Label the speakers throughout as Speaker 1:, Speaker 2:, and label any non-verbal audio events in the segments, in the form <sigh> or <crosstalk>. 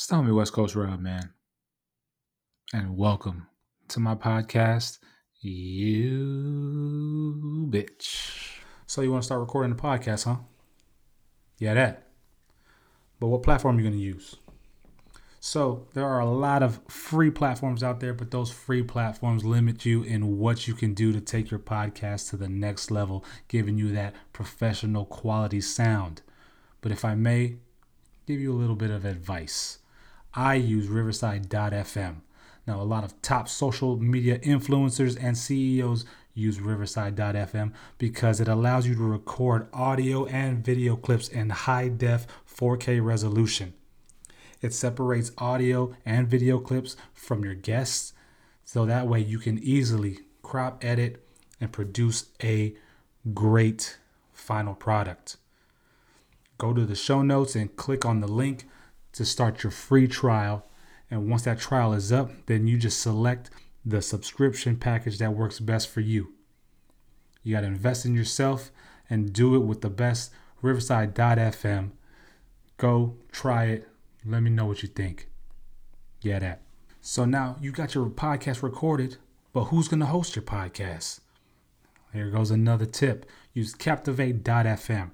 Speaker 1: Stormy West Coast Rob, man. And welcome to my podcast, Yeah That. So, you want to start recording the podcast, huh? Yeah, that. But what platform are you going to use? So, there are a lot of free platforms out there, but those free platforms limit you in what you can do to take your podcast to the next level, giving you that professional quality sound. But if I may give you a little bit of advice, I use Riverside.fm. Now, a lot of top social media influencers and CEOs use Riverside.fm because it allows you to record audio and video clips in high def 4K resolution. It separates audio and video clips from your guests so that way you can easily crop, edit, and produce a great final product. Go to the show notes and click on the link to start your free trial. And once that trial is up, then you just select the subscription package that works best for you. You got to invest in yourself and do it with the best Riverside.fm. Go try it. Let me know what you think. Yeah, that. So now you got your podcast recorded, but who's going to host your podcast? Here goes another tip use Captivate.fm.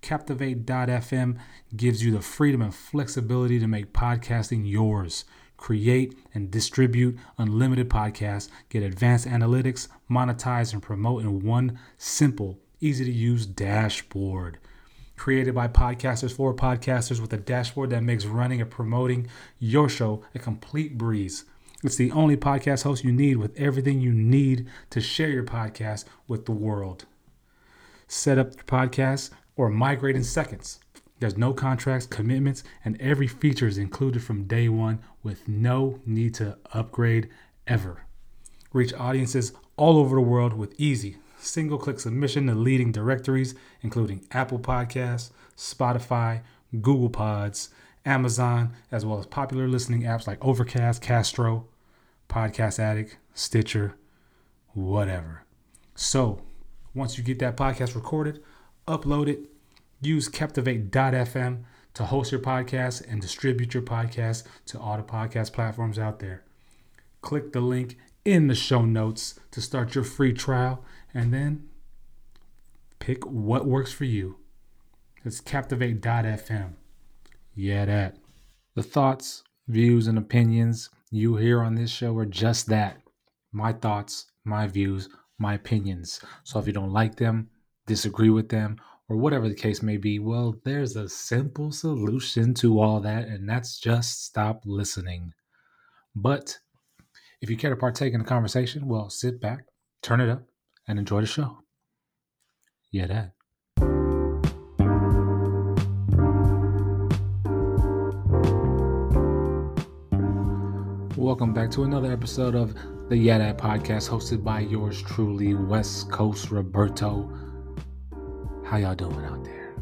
Speaker 1: Captivate.fm gives you the freedom and flexibility to make podcasting yours. Create and distribute unlimited podcasts, get advanced analytics, monetize, and promote in one simple, easy to use dashboard. Created by podcasters for podcasters with a dashboard that makes running and promoting your show a complete breeze. It's the only podcast host you need with everything you need to share your podcast with the world. Set up your podcast or migrate in seconds. There's no contracts, commitments, and every feature is included from day one with no need to upgrade ever. Reach audiences all over the world with easy, single click submission to leading directories, including Apple Podcasts, Spotify, Google Pods, Amazon, as well as popular listening apps like Overcast, Castro, Podcast Addict, Stitcher, whatever. So, once you get that podcast recorded, upload it, use Captivate.fm to host your podcast and distribute your podcast to all the podcast platforms out there. Click the link in the show notes to start your free trial and then pick what works for you. It's Captivate.fm. Yeah, that. The thoughts, views, and opinions you hear on this show are just that my thoughts, my views, my opinions. So if you don't like them, disagree with them, or whatever the case may be, well, there's a simple solution to all that, and that's just stop listening. But if you care to partake in the conversation, well, sit back, turn it up, and enjoy the show. Yeah, that. Welcome back to another episode of the Yeah That podcast hosted by yours truly, West Coast Roberto. How y'all doing out there?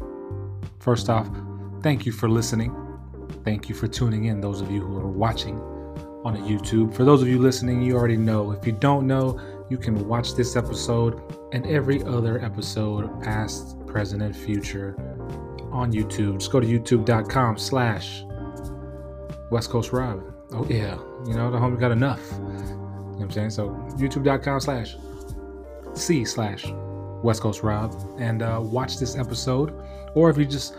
Speaker 1: First off, thank you for listening. Thank you for tuning in, those of you who are watching on YouTube. For those of you listening, you already know. If you don't know, you can watch this episode and every other episode, past, present, and future, on YouTube. Just go to youtube.com slash West Coast Rob. Oh yeah, you know, the homie got enough. You know what I'm saying? So youtube.com slash C slash West Coast Rob and uh, watch this episode. Or if you're just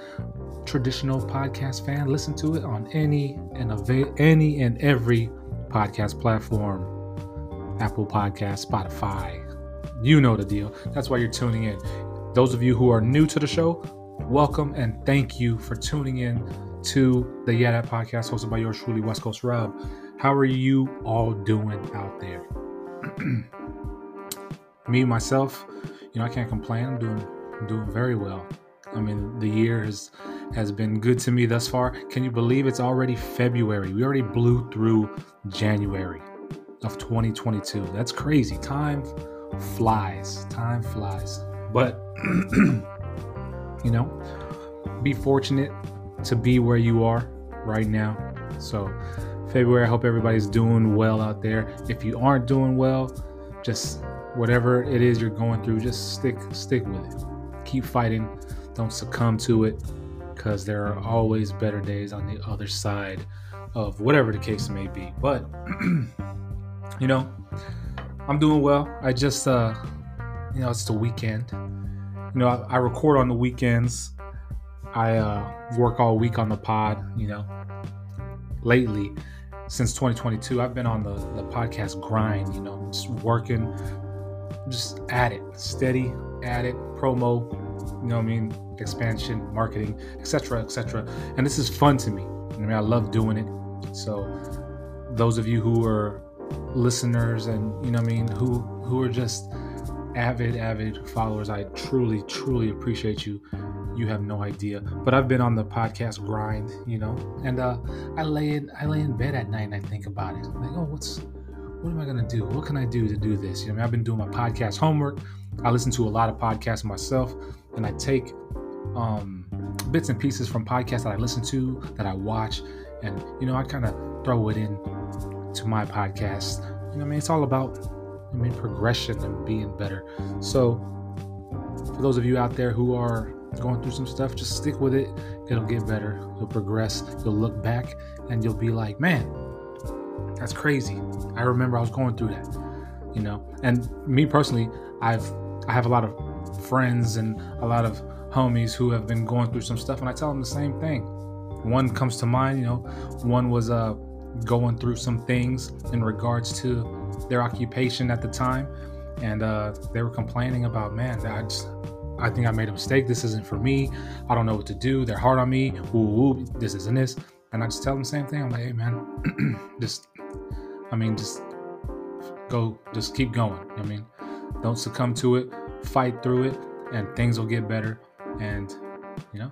Speaker 1: traditional podcast fan, listen to it on any and ava- any and every podcast platform. Apple Podcast, Spotify. You know the deal. That's why you're tuning in. Those of you who are new to the show, welcome and thank you for tuning in to the Yeah That podcast hosted by yours truly, West Coast Rob. How are you all doing out there? <clears throat> Me, myself, you know, I can't complain. I'm doing doing very well. I mean, the year has has been good to me thus far. Can you believe it's already February? We already blew through January of 2022. That's crazy. Time flies. Time flies. But <clears throat> you know, be fortunate to be where you are right now. So, February, I hope everybody's doing well out there. If you aren't doing well, just whatever it is you're going through, just stick stick with it. Keep fighting. Don't succumb to it. because there are always better days on the other side of whatever the case may be. But, <clears throat> you know, I'm doing well. I just, uh, you know, it's the weekend. You know, I, I record on the weekends. I uh, work all week on the pod, you know. Lately, since 2022, I've been on the, the podcast grind, you know, just working, just at it, steady at it, promo, you know what I mean, expansion, marketing, etc., etc. And this is fun to me. I mean, I love doing it. So, those of you who are listeners and you know what I mean, who who are just avid, avid followers, I truly, truly appreciate you. You have no idea. But I've been on the podcast grind, you know, and uh, I lay in I lay in bed at night and I think about it. Like, oh, what's what am I gonna do? What can I do to do this? You know, I mean, I've been doing my podcast homework. I listen to a lot of podcasts myself, and I take um, bits and pieces from podcasts that I listen to, that I watch, and you know, I kind of throw it in to my podcast. You know, I mean, it's all about I mean progression and being better. So, for those of you out there who are going through some stuff, just stick with it. It'll get better. You'll progress. You'll look back and you'll be like, man, that's crazy. I remember I was going through that, you know. And me personally, I've I have a lot of friends and a lot of homies who have been going through some stuff, and I tell them the same thing. One comes to mind, you know. One was uh going through some things in regards to their occupation at the time, and uh, they were complaining about, man, I just I think I made a mistake. This isn't for me. I don't know what to do. They're hard on me. Ooh, ooh this isn't this. And I just tell them the same thing. I'm like, hey man, <clears throat> just I mean, just go, just keep going. I mean, don't succumb to it. Fight through it, and things will get better. And you know,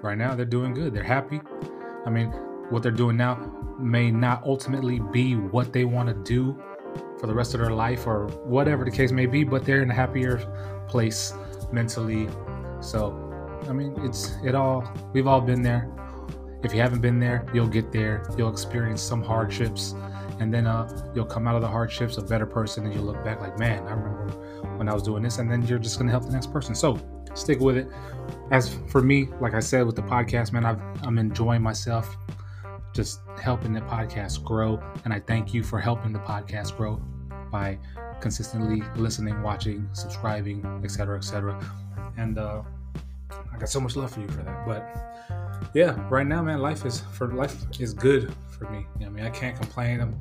Speaker 1: right now they're doing good. They're happy. I mean, what they're doing now may not ultimately be what they want to do for the rest of their life or whatever the case may be, but they're in a happier place mentally. So, I mean, it's it all we've all been there. If you haven't been there, you'll get there. You'll experience some hardships, and then uh, you'll come out of the hardships a better person, and you'll look back like, man, I remember when I was doing this, and then you're just gonna help the next person. So stick with it. As for me, like I said with the podcast, man, I've, I'm enjoying myself, just helping the podcast grow, and I thank you for helping the podcast grow by consistently listening, watching, subscribing, etc., etc. And uh, I got so much love for you for that. But yeah, right now, man, life is for life is good for me. You know, I mean, I can't complain. I'm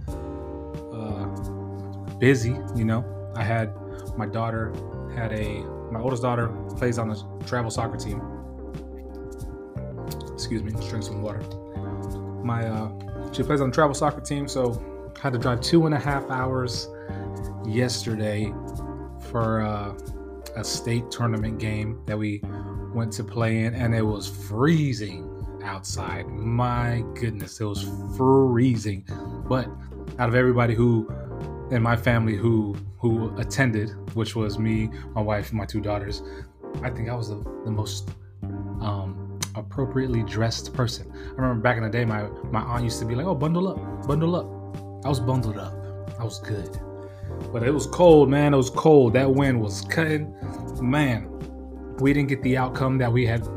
Speaker 1: uh, busy. You know, I had my daughter had a my oldest daughter plays on the travel soccer team. Excuse me, let's drink some water. My uh, she plays on the travel soccer team, so had to drive two and a half hours yesterday for uh, a state tournament game that we went to play in, and it was freezing outside. My goodness, it was freezing. But out of everybody who in my family who who attended, which was me, my wife, and my two daughters, I think I was the, the most um, appropriately dressed person. I remember back in the day, my my aunt used to be like, "Oh, bundle up, bundle up." I was bundled up. I was good. But it was cold, man. It was cold. That wind was cutting. Man, we didn't get the outcome that we had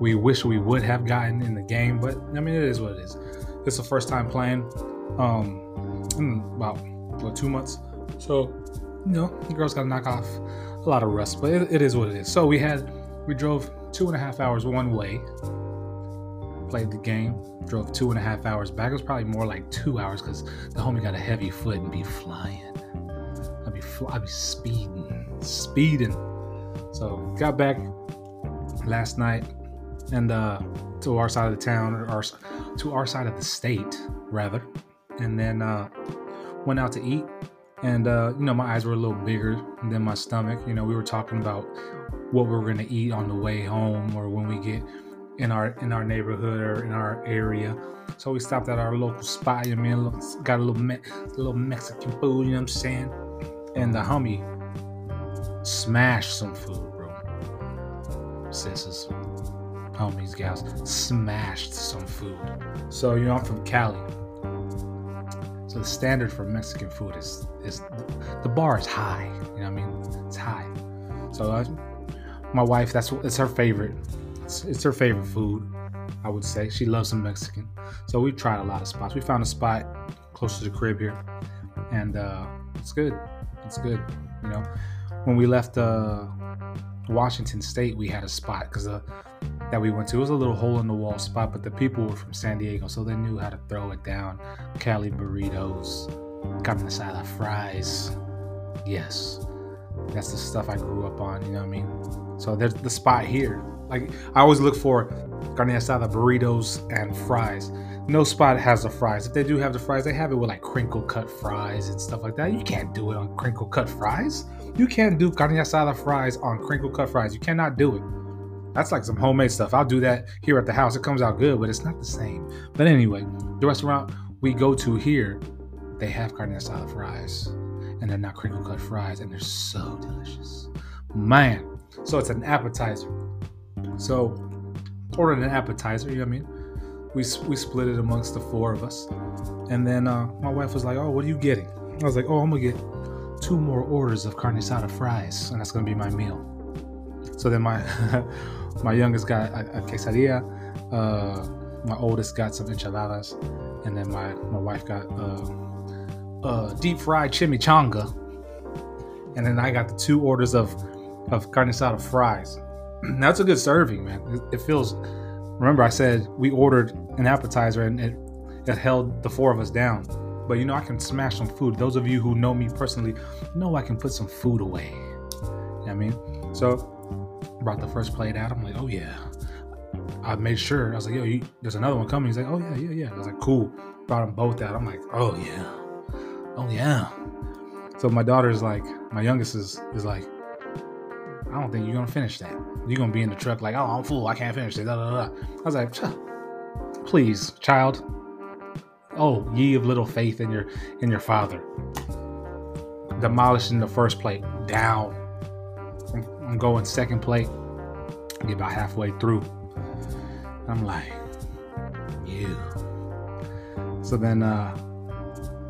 Speaker 1: we wish we would have gotten in the game, but I mean it is what it is. It's the first time playing um about what two months. So, you know, the girls gotta knock off a lot of rust, but it, it is what it is. So we had we drove two and a half hours one way, played the game, drove two and a half hours back. It was probably more like two hours because the homie got a heavy foot and be flying. I'd be fly, I'd be speeding, speeding. So got back last night and uh, to our side of the town, or our, to our side of the state rather, and then uh, went out to eat. And uh, you know, my eyes were a little bigger than my stomach. You know, we were talking about what we were gonna eat on the way home, or when we get in our in our neighborhood or in our area. So we stopped at our local spot. You know, I mean, got a little me- little Mexican food. You know what I'm saying? And the homie smashed some food, bro. Sisters, homies, gals, smashed some food. So you know, I'm from Cali. So the standard for Mexican food is is the bar is high. You know what I mean? It's high. So my wife, that's it's her favorite. It's, it's her favorite food. I would say. She loves some Mexican. So we tried a lot of spots. We found a spot close to the crib here. And uh, it's good. It's good. You know, when we left uh, Washington State, we had a spot because uh, that we went to. It was a little hole in the wall spot, but the people were from San Diego, so they knew how to throw it down. Cali burritos, carne asada fries. Yes, that's the stuff I grew up on. You know what I mean? So there's the spot here. Like I always look for carne asada burritos and fries. No spot has the fries. If they do have the fries, they have it with like crinkle cut fries and stuff like that. You can't do it on crinkle cut fries. You can't do carne asada fries on crinkle cut fries. You cannot do it. That's like some homemade stuff. I'll do that here at the house. It comes out good, but it's not the same. But anyway, the restaurant we go to here, they have carne asada fries, and they're not crinkle cut fries, and they're so delicious, man. So it's an appetizer. So ordered an appetizer. You know what I mean? We we split it amongst the four of us, and then uh, my wife was like, "Oh, what are you getting?" I was like, "Oh, I'm gonna get two more orders of carne asada fries, and that's gonna be my meal." So then my <laughs> my youngest got a, a quesadilla, uh, my oldest got some enchiladas, and then my my wife got uh, deep fried chimichanga, and then I got the two orders of of carne asada fries. <clears throat> That's a good serving, man. It, it feels. Remember, I said we ordered an appetizer and it, it held the four of us down. But you know, I can smash some food. Those of you who know me personally know I can put some food away. You know I mean? So brought the first plate out. I'm like, oh yeah. I made sure. I was like, yo, you, there's another one coming. He's like, oh yeah, yeah, yeah. I was like, cool. Brought them both out. I'm like, oh yeah, oh yeah. So my daughter's like, my youngest is is like, I don't think you're gonna finish that. You're gonna be in the truck like, oh, I'm full. I can't finish it. I was like, please, child. Oh, ye of little faith in your in your father. Demolishing the first plate down I'm going second plate. Get about halfway through. I'm like, you. So then uh,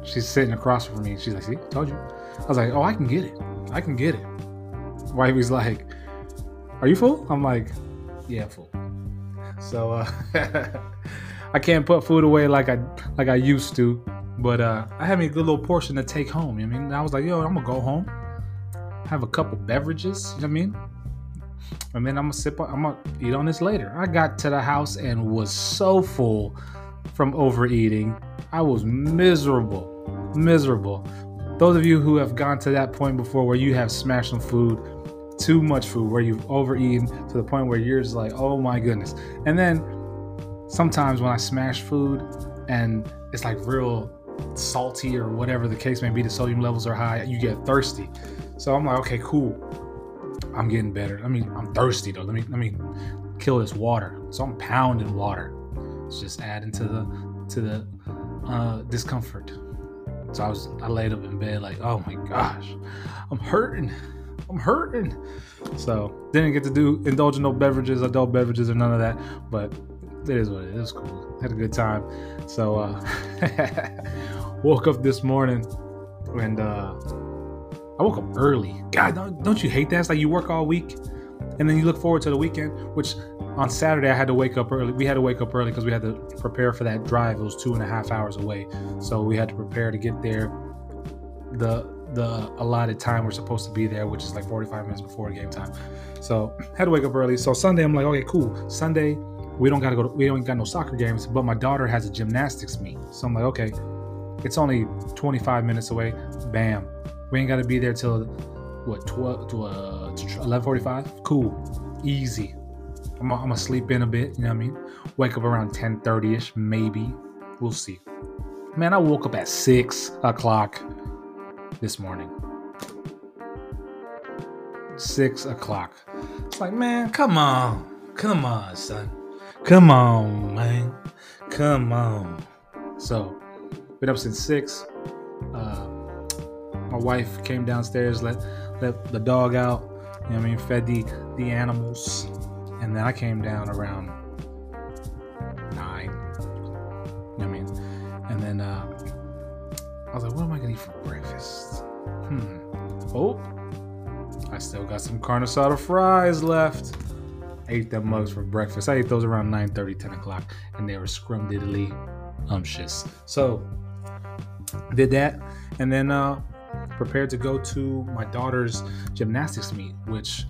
Speaker 1: she's sitting across from me and she's like, see, told you. I was like, oh, I can get it. I can get it. Wifey's like, are you full? I'm like, yeah, full. So uh, <laughs> I can't put food away like I like I used to, but uh, I had me a good little portion to take home. I mean, I was like, yo, I'm gonna go home have a couple beverages. You know what I mean? And then I'm gonna sip. I'm gonna eat on this later. I got to the house and was so full from overeating. I was miserable, miserable. Those of you who have gone to that point before where you have smashed some food, too much food, where you've overeaten to the point where you're just like, oh my goodness. And then sometimes when I smash food and it's like real salty or whatever the case may be, the sodium levels are high, you get thirsty. So I'm like, okay, cool. I'm getting better. I mean, I'm thirsty though. Let me let me kill this water. So I'm pounding water. It's just adding to the to the uh, discomfort. So I was I laid up in bed like, oh my gosh, I'm hurting. I'm hurting. So didn't get to do indulge in no beverages, adult beverages, or none of that. But it is what it is. It was cool. Had a good time. So uh, <laughs> woke up this morning and uh, I woke up early. God, don't, don't you hate that? It's like you work all week and then you look forward to the weekend, which on Saturday I had to wake up early. We had to wake up early because we had to prepare for that drive. It was two and a half hours away. So we had to prepare to get there the the allotted time we're supposed to be there, which is like 45 minutes before game time. So had to wake up early. So Sunday I'm like, okay, cool. Sunday we don't gotta go to, we don't got no soccer games, but my daughter has a gymnastics meet. So I'm like, okay, it's only 25 minutes away. Bam. We ain't got to be there till what 12 to uh 11:45. Cool, easy. I'm, I'm gonna sleep in a bit. You know what I mean? Wake up around 10:30 ish, maybe. We'll see. Man, I woke up at six o'clock this morning. Six o'clock. It's like, man, come on, come on, son, come on, man, come on. So, been up since six. Uh, my wife came downstairs, let let the dog out. You know what I mean? Fed the the animals, and then I came down around nine. You know what I mean? And then uh, I was like, "What am I gonna eat for breakfast?" Hmm. Oh, I still got some carne asada fries left. Ate them mugs for breakfast. I ate those around 9 30, 10 o'clock, and they were scrumdiddly umptious. So, did that, and then uh, prepared to go to my daughter's gymnastics meet, which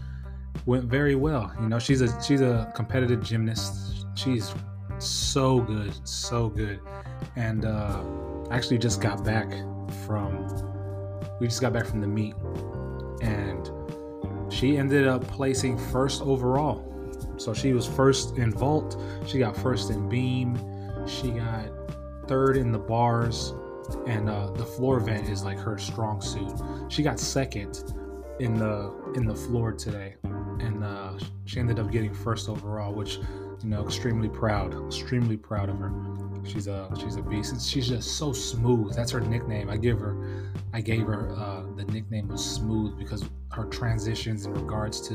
Speaker 1: went very well. You know, she's a she's a competitive gymnast. She's so good, so good, and uh, actually just got back from we just got back from the meet, and she ended up placing first overall. So she was first in vault. She got first in beam. She got third in the bars, and uh, the floor vent is like her strong suit. She got second in the in the floor today, and uh, she ended up getting first overall, which you know extremely proud, extremely proud of her. She's a she's a beast. She's just so smooth. That's her nickname. I give her, I gave her uh, the nickname was smooth because her transitions in regards to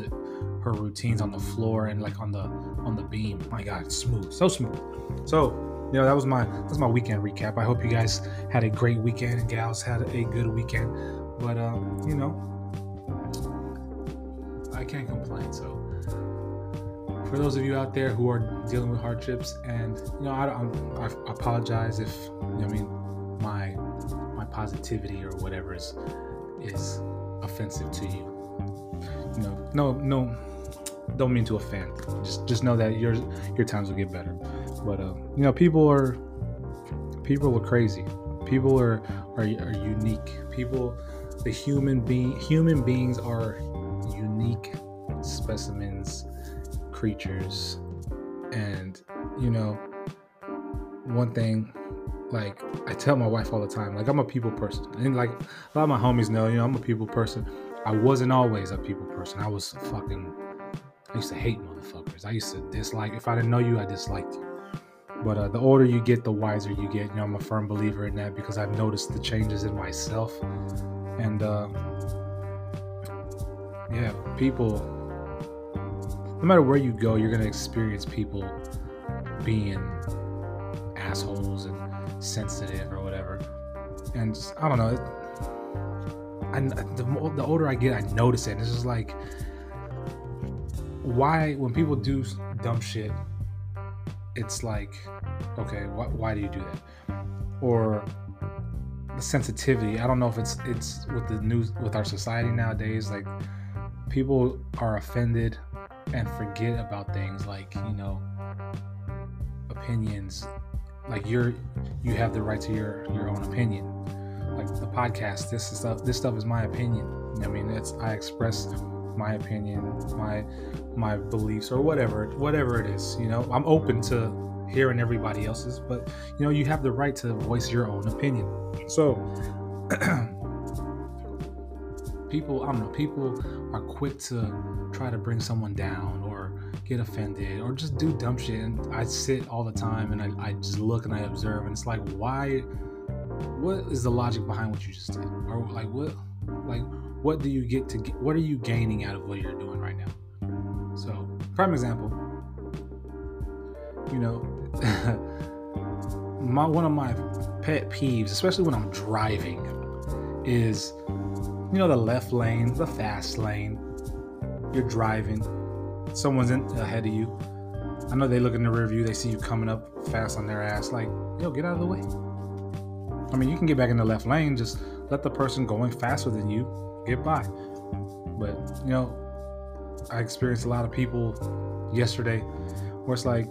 Speaker 1: her routines on the floor and like on the on the beam. My God, smooth, so smooth. So you know that was my that's my weekend recap. I hope you guys had a great weekend and gals had a good weekend. But um, you know, I can't complain. So for those of you out there who are dealing with hardships, and you know, I, I, I apologize if you know, I mean my my positivity or whatever is is offensive to you. You know, no, no, don't mean to offend. Just just know that your your times will get better. But uh, you know, people are people are crazy. People are are, are unique. People, the human being human beings are unique specimens creatures. And, you know, one thing, like, I tell my wife all the time, like, I'm a people person. And, like, a lot of my homies know, you know, I'm a people person. I wasn't always a people person. I was fucking, I used to hate motherfuckers. I used to dislike, if I didn't know you, I disliked you. But uh, the older you get, the wiser you get. You know, I'm a firm believer in that because I've noticed the changes in myself. And, uh, yeah, people no matter where you go, you're gonna experience people being assholes and sensitive or whatever. And just, I don't know. I, the, the older I get, I notice it. And it's just like, why when people do dumb shit, it's like, okay, why, why do you do that? Or the sensitivity. I don't know if it's it's with the news with our society nowadays. Like people are offended and forget about things like you know opinions. Like you're you have the right to your your own opinion. Like the podcast this stuff this stuff is my opinion. I mean it's i express my opinion my my beliefs or whatever whatever it is you know? I'm open to hearing everybody else's but you know you have the right to voice your own opinion. So <clears throat> people i don't know people are quick to try to bring someone down or get offended or just do dumb shit. And i sit all the time and I, I just look and i observe and it's like why what is the logic behind what you just did or like what like what do you get to get what are you gaining out of what you're doing right now? So prime example. You know <laughs> my one of my pet peeves especially when i'm driving is you know, the left lane, the fast lane. You're driving, someone's in ahead of you. I know they look in the rear view, they see you coming up fast on their ass, like, yo, get out of the way. I mean, you can get back in the left lane, just let the person going faster than you get by. But, you know, I experienced a lot of people yesterday where it's like,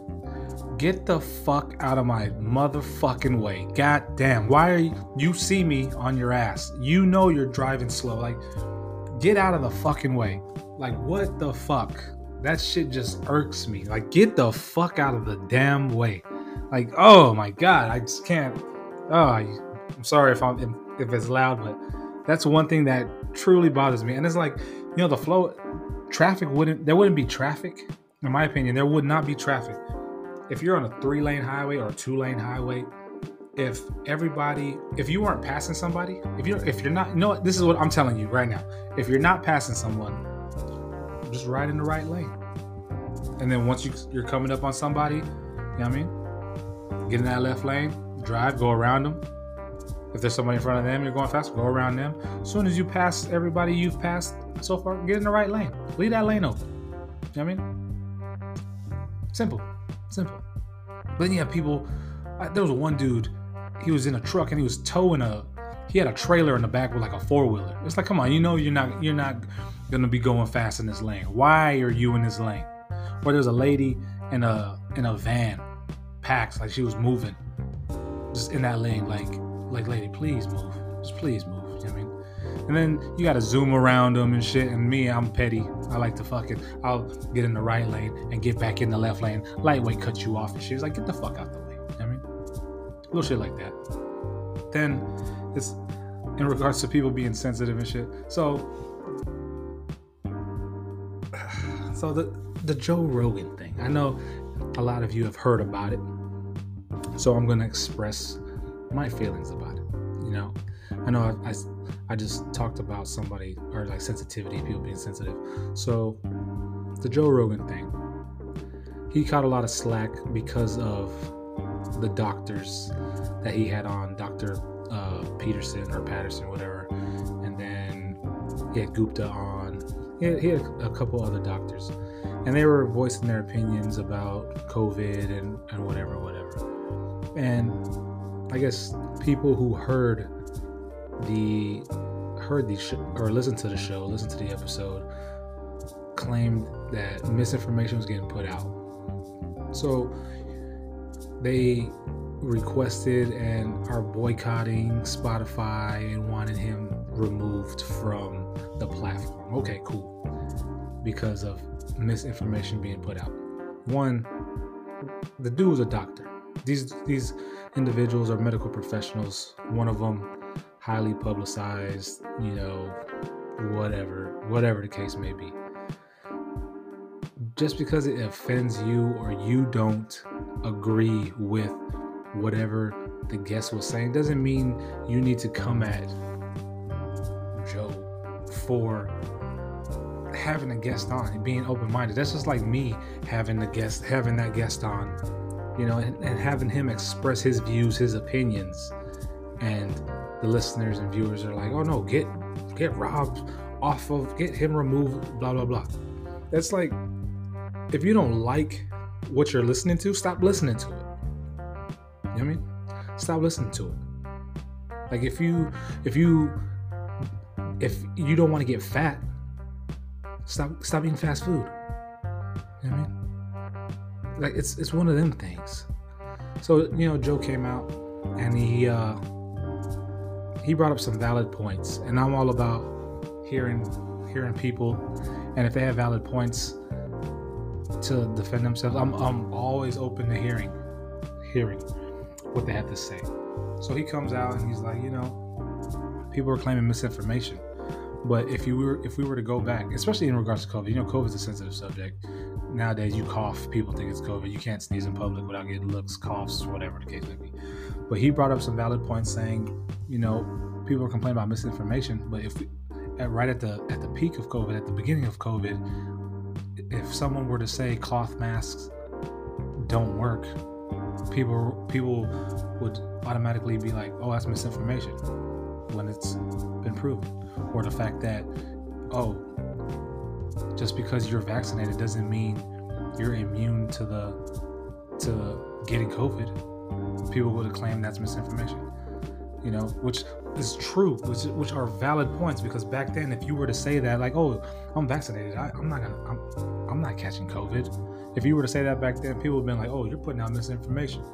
Speaker 1: Get the fuck out of my motherfucking way. God damn. Why are you you see me on your ass? You know you're driving slow. Like get out of the fucking way. Like what the fuck? That shit just irks me. Like get the fuck out of the damn way. Like oh my god, I just can't. Oh, I'm sorry if I'm if it's loud, but that's one thing that truly bothers me. And it's like, you know, the flow traffic wouldn't there wouldn't be traffic. In my opinion, there would not be traffic if you're on a three lane highway or a two lane highway, if everybody, if you aren't passing somebody, if you're, if you're not, you know what, this is what I'm telling you right now. If you're not passing someone, just ride in the right lane. And then once you, you're coming up on somebody, you know what I mean? Get in that left lane, drive, go around them. If there's somebody in front of them, you're going fast, go around them. As soon as you pass everybody you've passed so far, get in the right lane. Leave that lane open. You know what I mean? Simple, simple. But then you have people. I, there was one dude. He was in a truck and he was towing a. He had a trailer in the back with like a four wheeler. It's like, come on, you know you're not you're not gonna be going fast in this lane. Why are you in this lane? Or there's a lady in a in a van, packed like she was moving, just in that lane. Like like lady, please move, just please move. And then you gotta zoom around them and shit. And me, I'm petty. I like to fucking, I'll get in the right lane and get back in the left lane. Lightweight cut you off and shit. It's like, get the fuck out the way. You know I mean? Little shit like that. Then it's in regards to people being sensitive and shit. So, <sighs> so the the Joe Rogan thing. I know a lot of you have heard about it. So I'm gonna express my feelings about it. You know, I know I, I, I just talked about somebody or like sensitivity, people being sensitive. So the Joe Rogan thing, he caught a lot of slack because of the doctors that he had on, Dr. Uh, Peterson or Patterson, whatever, and then he had Gupta on. He had, he had a couple other doctors, and they were voicing their opinions about COVID and, and whatever, whatever. And I guess people who heard the heard the sh- or listened to the show, listened to the episode, claimed that misinformation was getting put out. So they requested and are boycotting Spotify and wanted him removed from the platform. Okay, cool. Because of misinformation being put out. One, the dude was a doctor. These these individuals are medical professionals. One of them highly publicized, you know, whatever, whatever the case may be. Just because it offends you or you don't agree with whatever the guest was saying doesn't mean you need to come at Joe for having a guest on and being open-minded. That's just like me having the guest having that guest on, you know, and, and having him express his views, his opinions, and the listeners and viewers are like, "Oh no, get get Rob off of, get him removed, blah blah blah." That's like, if you don't like what you're listening to, stop listening to it. You know what I mean? Stop listening to it. Like if you if you if you don't want to get fat, stop stop eating fast food. You know what I mean? Like it's it's one of them things. So you know, Joe came out and he uh he brought up some valid points, and I'm all about hearing hearing people, and if they have valid points to defend themselves, I'm I'm always open to hearing hearing what they have to say. So he comes out and he's like, you know, people are claiming misinformation. But if you were if we were to go back, especially in regards to COVID, you know, COVID is a sensitive subject. Nowadays, you cough, people think it's COVID. You can't sneeze in public without getting looks, coughs, whatever the case may be. But he brought up some valid points, saying, you know, people are complaining about misinformation. But if at, right at the at the peak of COVID, at the beginning of COVID, if someone were to say cloth masks don't work, people people would automatically be like, "Oh, that's misinformation," when it's been proven, or the fact that, "Oh, just because you're vaccinated doesn't mean you're immune to the to getting COVID." People would have claimed that's misinformation. You know, which is true, which which are valid points because back then, if you were to say that, like, "Oh, I'm vaccinated, I, I'm not gonna, I'm, I'm not catching COVID," if you were to say that back then, people would have been like, oh, you're putting out misinformation.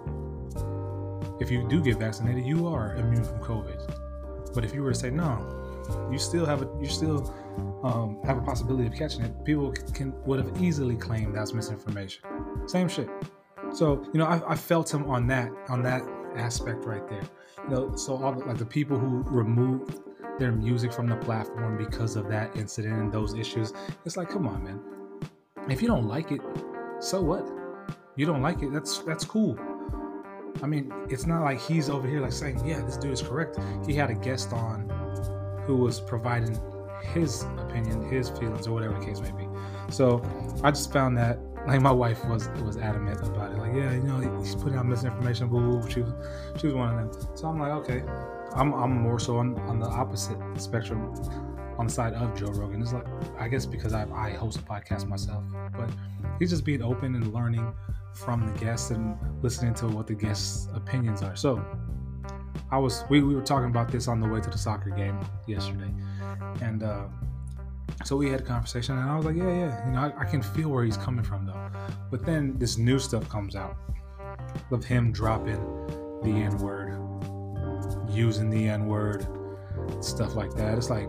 Speaker 1: If you do get vaccinated, you are immune from COVID. But if you were to say, no, you still have a, you still um, have a possibility of catching it, people can would have easily claimed that's misinformation. Same shit. So you know, I, I felt him on that on that aspect right there. You know, so all the, like the people who removed their music from the platform because of that incident and those issues, it's like, come on, man. If you don't like it, so what? You don't like it? That's that's cool. I mean, it's not like he's over here like saying, "Yeah, this dude is correct." He had a guest on who was providing his opinion, his feelings, or whatever the case may be. So I just found that like my wife was was adamant about it. Yeah, you know, he's putting out misinformation. Boo, boo. She was she was one of them. So I'm like, okay. I'm I'm more so on on the opposite spectrum. on the side of Joe Rogan. It's like I guess because I, I host a podcast myself, but he's just being open and learning from the guests and listening to what the guests' opinions are. So I was we, we were talking about this on the way to the soccer game yesterday, and uh, so we had a conversation, and I was like, yeah, yeah, you know, I, I can feel where he's coming from though. But then this new stuff comes out of him dropping the N word, using the N word, stuff like that. It's like,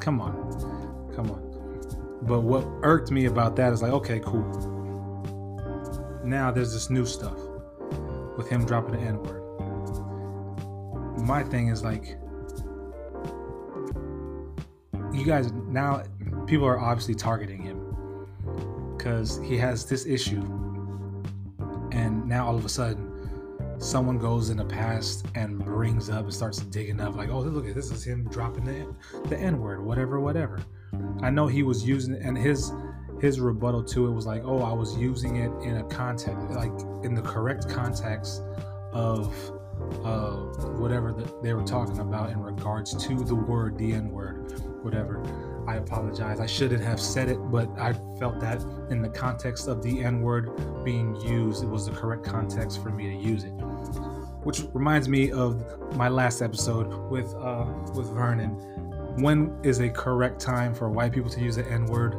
Speaker 1: come on, come on. But what irked me about that is like, okay, cool. Now there's this new stuff with him dropping the N word. My thing is like, you guys now people are obviously targeting him because he has this issue. And now all of a sudden someone goes in the past and brings up and starts digging up like oh look at this is him dropping the, the n-word whatever whatever. I know he was using it and his his rebuttal to it was like oh i was using it in a context like in the correct context of uh, whatever the, they were talking about in regards to the word the n-word whatever I apologize. I shouldn't have said it, but I felt that in the context of the N word being used, it was the correct context for me to use it. Which reminds me of my last episode with uh, with Vernon. When is a correct time for white people to use the N word?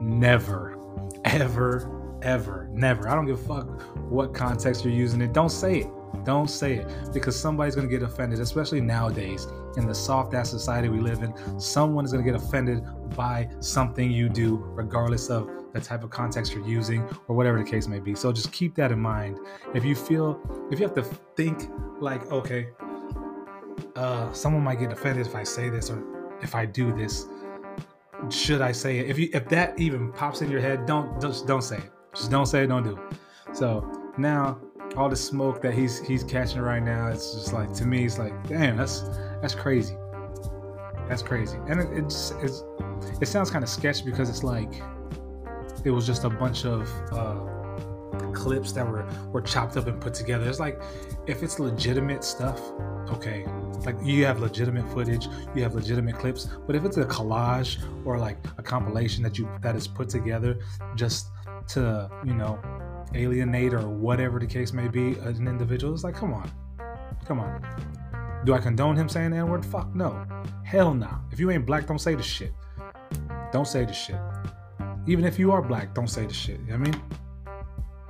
Speaker 1: Never, ever, ever, never. I don't give a fuck what context you're using it. Don't say it. Don't say it because somebody's going to get offended, especially nowadays in the soft ass society we live in. Someone is going to get offended by something you do, regardless of the type of context you're using or whatever the case may be. So just keep that in mind. If you feel, if you have to think like, okay, uh, someone might get offended if I say this or if I do this. Should I say it? If you if that even pops in your head, don't just don't say it. Just don't say it. Don't do it. So now all the smoke that he's he's catching right now, it's just like to me, it's like, damn, that's that's crazy. That's crazy, and it, it's it's it sounds kind of sketchy because it's like it was just a bunch of uh, clips that were were chopped up and put together. It's like if it's legitimate stuff, okay, like you have legitimate footage, you have legitimate clips. But if it's a collage or like a compilation that you that is put together just to you know alienate or whatever the case may be an individual. It's like, come on, come on. Do I condone him saying the N word? Fuck no. Hell no. If you ain't black, don't say the shit. Don't say the shit. Even if you are black, don't say the shit. You know I mean?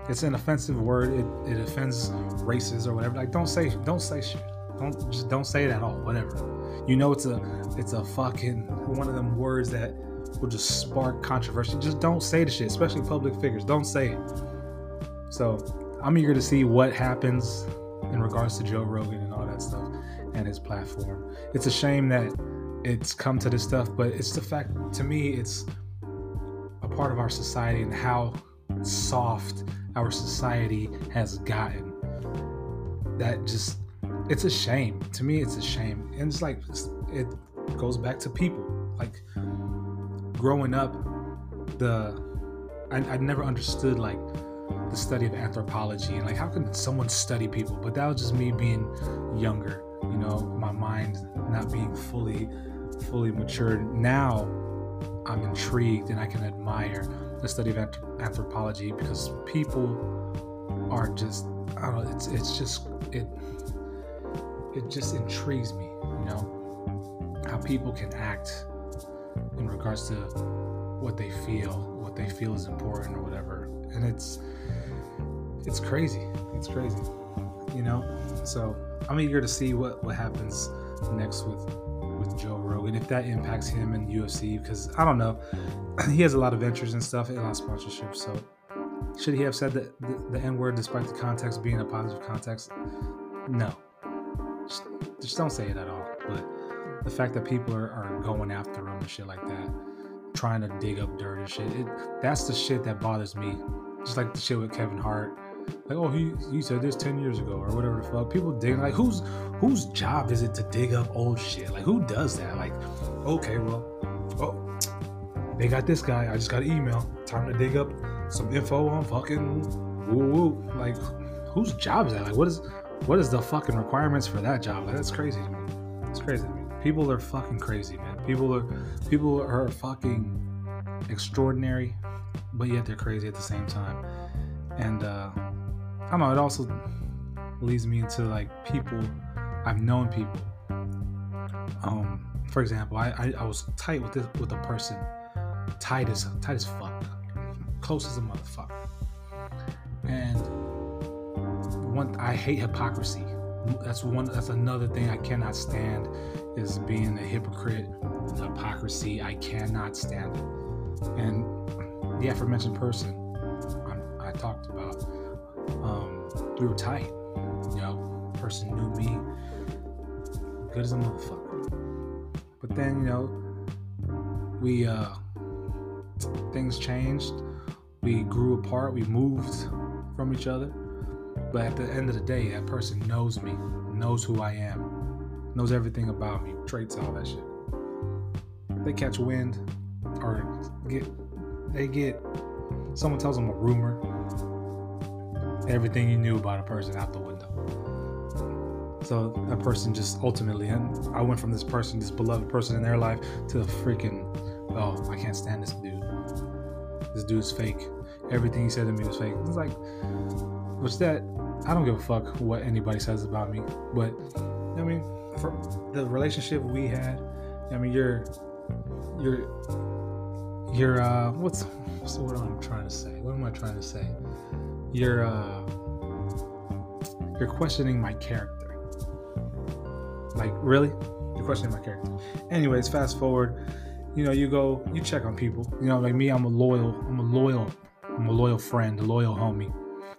Speaker 1: It's an offensive word. It, it offends races or whatever. Like don't say don't say shit. Don't just don't say it at all. Whatever. You know it's a it's a fucking one of them words that will just spark controversy. Just don't say the shit, especially public figures. Don't say it. So I'm eager to see what happens in regards to Joe Rogan and his platform. It's a shame that it's come to this stuff, but it's the fact to me it's a part of our society and how soft our society has gotten. That just it's a shame. To me it's a shame. And it's like it goes back to people. Like growing up the I, I never understood like the study of anthropology and like how can someone study people but that was just me being younger you know my mind not being fully fully matured now i'm intrigued and i can admire the study of anthropology because people are just i don't know it's it's just it it just intrigues me you know how people can act in regards to what they feel what they feel is important or whatever and it's it's crazy. It's crazy. You know? So I'm eager to see what, what happens next with with Joe Rogan, if that impacts him and UFC, because I don't know. <clears throat> he has a lot of ventures and stuff, a lot of sponsorships. So should he have said the, the, the N word despite the context being a positive context? No. Just, just, don't say it at all. But the fact that people are, are going after him and shit like that, trying to dig up dirt and shit, it, that's the shit that bothers me. Just like the shit with Kevin Hart like, oh, he he said this ten years ago or whatever the fuck. People dig like whose whose job is it to dig up old shit? Like who does that? Like, okay, well, oh, they got this guy. I just got an email. Time to dig up some info on fucking woo woo. Like, whose job is that? Like, what is what is the fucking requirements for that job? Like, that's crazy to me. It's crazy to me. people are fucking crazy, man. People are people are fucking extraordinary, but yet they're crazy at the same time. And uh, I don't know. It also leads me into like people. I've known people. Um, for example, I, I, I was tight with this with a person, tight as tight as fuck, close as a motherfucker. And one, I hate hypocrisy. That's one. That's another thing I cannot stand is being a hypocrite, hypocrisy. I cannot stand it. And the aforementioned person I, I talked about, um, we were tight. You know, person knew me good as a motherfucker. But then, you know, we uh things changed. We grew apart. We moved from each other. But at the end of the day, that person knows me, knows who I am, knows everything about me, traits, all that shit. They catch wind or get they get someone tells them a rumor. Everything you knew about a person out the window. So that person just ultimately, and I went from this person, this beloved person in their life, to a freaking, oh, I can't stand this dude. This dude's fake. Everything he said to me was fake. It's like, what's that I don't give a fuck what anybody says about me, but I mean, for the relationship we had, I mean, you're, you're, you're, uh, what's, what's what am I trying to say? What am I trying to say? You're, uh, you're questioning my character. Like, really? You're questioning my character. Anyways, fast forward. You know, you go, you check on people. You know, like me, I'm a loyal, I'm a loyal, I'm a loyal friend, a loyal homie.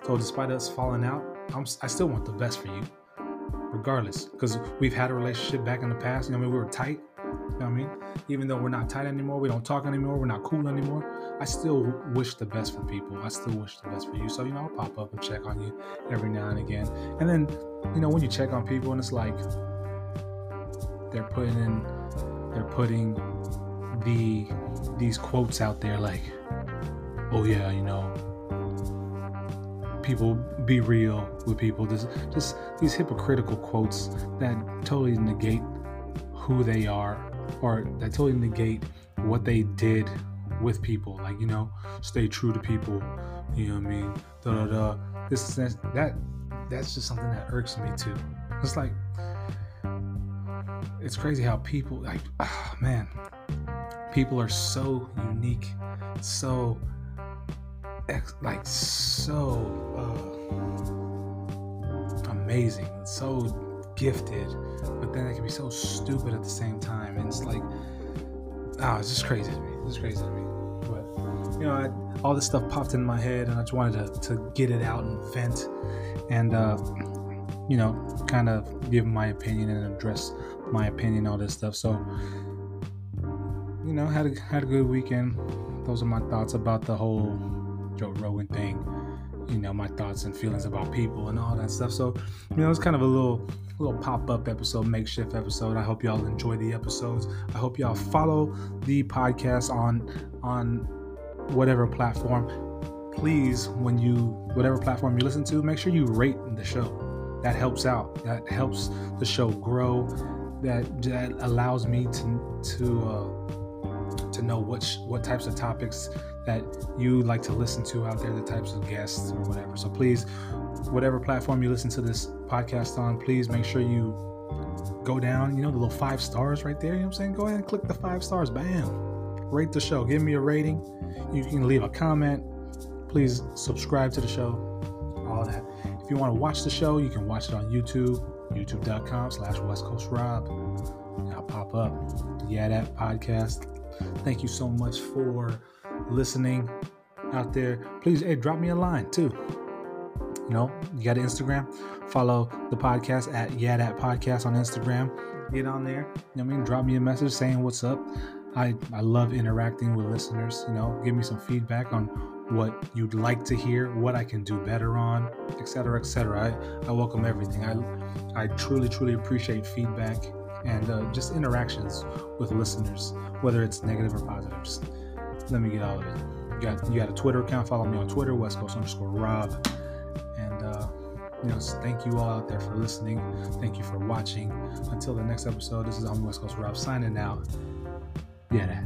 Speaker 1: So despite us falling out, I'm, I still want the best for you, regardless. Because we've had a relationship back in the past. You know, I mean, we were tight. You know I mean? Even though we're not tight anymore, we don't talk anymore, we're not cool anymore. I still wish the best for people. I still wish the best for you. So you know, I'll pop up and check on you every now and again. And then, you know, when you check on people, and it's like they're putting in, they're putting the these quotes out there, like, oh yeah, you know, people be real with people. Just, just these hypocritical quotes that totally negate who they are, or that totally negate what they did with people. Like you know, stay true to people. You know what I mean? Da da da. This that that that's just something that irks me too. It's like it's crazy how people like oh, <sighs> man people are so unique so like so uh, amazing, so gifted, but then they can be so stupid at the same time. And it's like, oh, it's just crazy to me. It's crazy to me. But you know, I, all this stuff popped in my head, and I just wanted to, to get it out and vent, and uh, you know, kind of give my opinion and address my opinion, all this stuff. So, you know, had a had a good weekend. Those are my thoughts about the whole Joe Rogan thing, you know, my thoughts and feelings about people and all that stuff. So, you know, it's kind of a little little pop-up episode, makeshift episode. I hope y'all enjoy the episodes. I hope y'all follow the podcast on on whatever platform. Please, when you whatever platform you listen to, make sure you rate the show. That helps out. That helps the show grow. That that allows me to to uh, to know what sh- what types of topics that you like to listen to out there, the types of guests or whatever. So please, whatever platform you listen to this podcast on, please make sure you go down, you know, the little five stars right there. You know what I'm saying? Go ahead and click the five stars. Bam. Rate the show. Give me a rating. You can leave a comment. Please subscribe to the show. All that. If you want to watch the show, you can watch it on YouTube, youtube.com slash West Coast Rob. I'll pop up. Yeah, that podcast. Thank you so much for listening out there, please hey, drop me a line too. You know, you got an Instagram, follow the podcast at Yeah That Podcast on Instagram. Get on there. You know I mean? Drop me a message saying what's up. I, I love interacting with listeners. You know, give me some feedback on what you'd like to hear, what I can do better on, etc., etc. I, I welcome everything. I I truly, truly appreciate feedback and uh, just interactions with listeners, whether it's negative or positive. Just let me get all of it. You got you got a Twitter account. Follow me on Twitter, West Coast underscore Rob. And uh, you know, thank you all out there for listening. Thank you for watching. Until the next episode, this is on West Coast Rob signing out. Yeah.